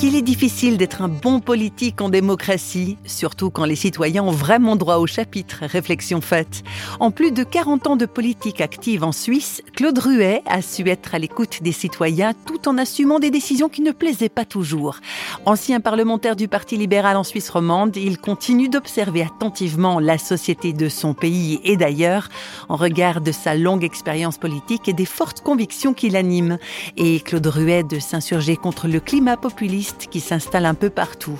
qu'il est difficile d'être un bon politique en démocratie, surtout quand les citoyens ont vraiment droit au chapitre, réflexion faite. En plus de 40 ans de politique active en Suisse, Claude Ruet a su être à l'écoute des citoyens tout en assumant des décisions qui ne plaisaient pas toujours. Ancien parlementaire du Parti libéral en Suisse romande, il continue d'observer attentivement la société de son pays et d'ailleurs, en regard de sa longue expérience politique et des fortes convictions qui l'animent. Et Claude Ruet de s'insurger contre le climat populiste qui s'installe un peu partout.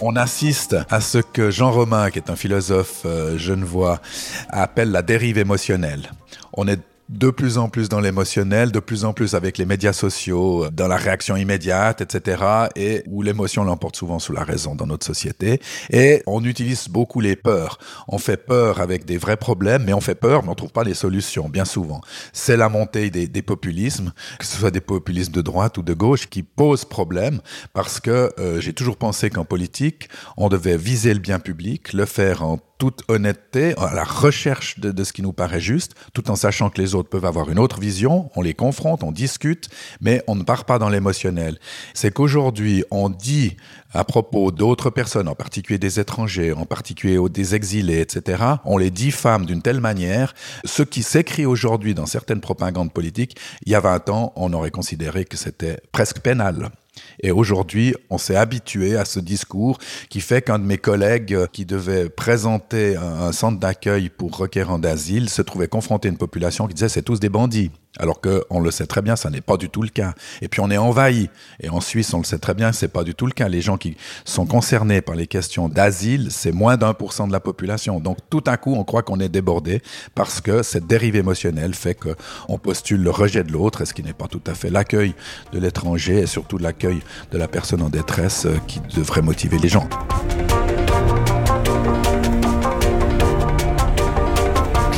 On assiste à ce que Jean Romain, qui est un philosophe euh, genevois, appelle la dérive émotionnelle. On est de plus en plus dans l'émotionnel, de plus en plus avec les médias sociaux, dans la réaction immédiate, etc. Et où l'émotion l'emporte souvent sous la raison dans notre société. Et on utilise beaucoup les peurs. On fait peur avec des vrais problèmes, mais on fait peur, mais on trouve pas les solutions, bien souvent. C'est la montée des, des, populismes, que ce soit des populismes de droite ou de gauche, qui posent problème parce que euh, j'ai toujours pensé qu'en politique, on devait viser le bien public, le faire en toute honnêteté, à la recherche de, ce qui nous paraît juste, tout en sachant que les autres peuvent avoir une autre vision, on les confronte, on discute, mais on ne part pas dans l'émotionnel. C'est qu'aujourd'hui, on dit à propos d'autres personnes, en particulier des étrangers, en particulier des exilés, etc., on les diffame d'une telle manière, ce qui s'écrit aujourd'hui dans certaines propagandes politiques, il y a 20 ans, on aurait considéré que c'était presque pénal. Et aujourd'hui, on s'est habitué à ce discours qui fait qu'un de mes collègues euh, qui devait présenter un, centre d'accueil pour requérants d'asile se trouvait confronté à une population qui disait c'est tous des bandits. Alors qu'on le sait très bien, ça n'est pas du tout le cas. Et puis on est envahi. Et en Suisse, on le sait très bien, c'est pas du tout le cas. Les gens qui sont concernés par les questions d'asile, c'est moins d'un pour cent de la population. Donc tout à coup, on croit qu'on est débordé parce que cette dérive émotionnelle fait qu'on postule le rejet de l'autre, ce qui n'est pas tout à fait l'accueil de l'étranger et surtout l'accueil de la personne en détresse euh, qui devrait motiver les gens.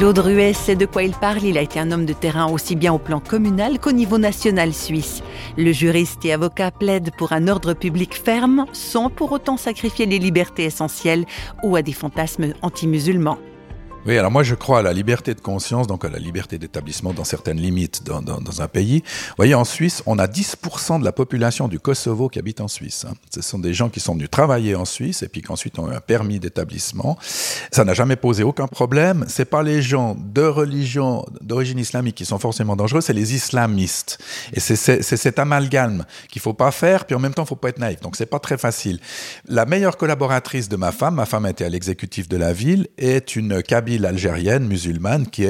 Claude Ruet sait de quoi il parle. Il a été un homme de terrain aussi bien au plan communal qu'au niveau national suisse. Le juriste et avocat plaide pour un ordre public ferme sans pour autant sacrifier les libertés essentielles ou à des fantasmes anti-musulmans. Oui, alors moi je crois à la liberté de conscience, donc à la liberté d'établissement dans certaines limites dans, dans, un pays. Vous voyez, en Suisse, on a 10% de la population du Kosovo qui habite en Suisse. Hein. Ce sont des gens qui sont venus travailler en Suisse et puis qu'ensuite ont eu un permis d'établissement. Ça n'a jamais posé aucun problème. C'est pas les gens de religion d'origine islamique qui sont forcément dangereux, c'est les islamistes. Et c'est cet amalgame qu'il faut pas faire, puis en même temps, faut pas être naïf. Donc c'est pas très facile. La meilleure collaboratrice de ma femme, ma femme était à l'exécutif de la ville, est une cabine algérienne, musulmane, qui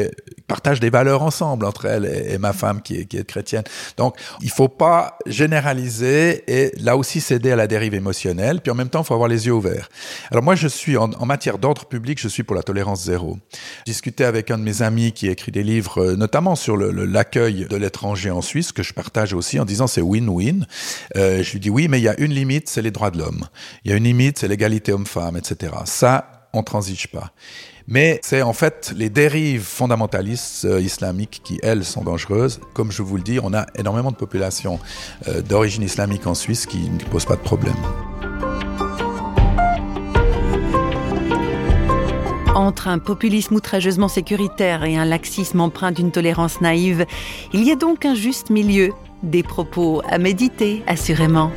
partage des valeurs ensemble entre elle et, ma femme qui est, chrétienne. Donc, il faut pas généraliser et là aussi céder à la dérive émotionnelle. Puis en même temps, il faut avoir les yeux ouverts. Alors moi, je suis en, en matière d'ordre public, je suis pour la tolérance zéro. Discuter avec un de mes amis qui écrit des livres, euh, notamment sur l'accueil de l'étranger en Suisse, que je partage aussi en disant c'est win-win. Euh, je lui dis oui, mais il y a une limite, c'est les droits de l'homme. Il y a une limite, c'est l'égalité homme-femme, etc. Ça, on transige pas. Mais c'est en fait les dérives fondamentalistes euh, islamiques qui, elles, sont dangereuses. Comme je vous le dis, on a énormément de populations euh, d'origine islamique en Suisse qui ne posent pas de problème. Entre un populisme outrageusement sécuritaire et un laxisme empreint d'une tolérance naïve, il y a donc un juste milieu, des propos à méditer, assurément.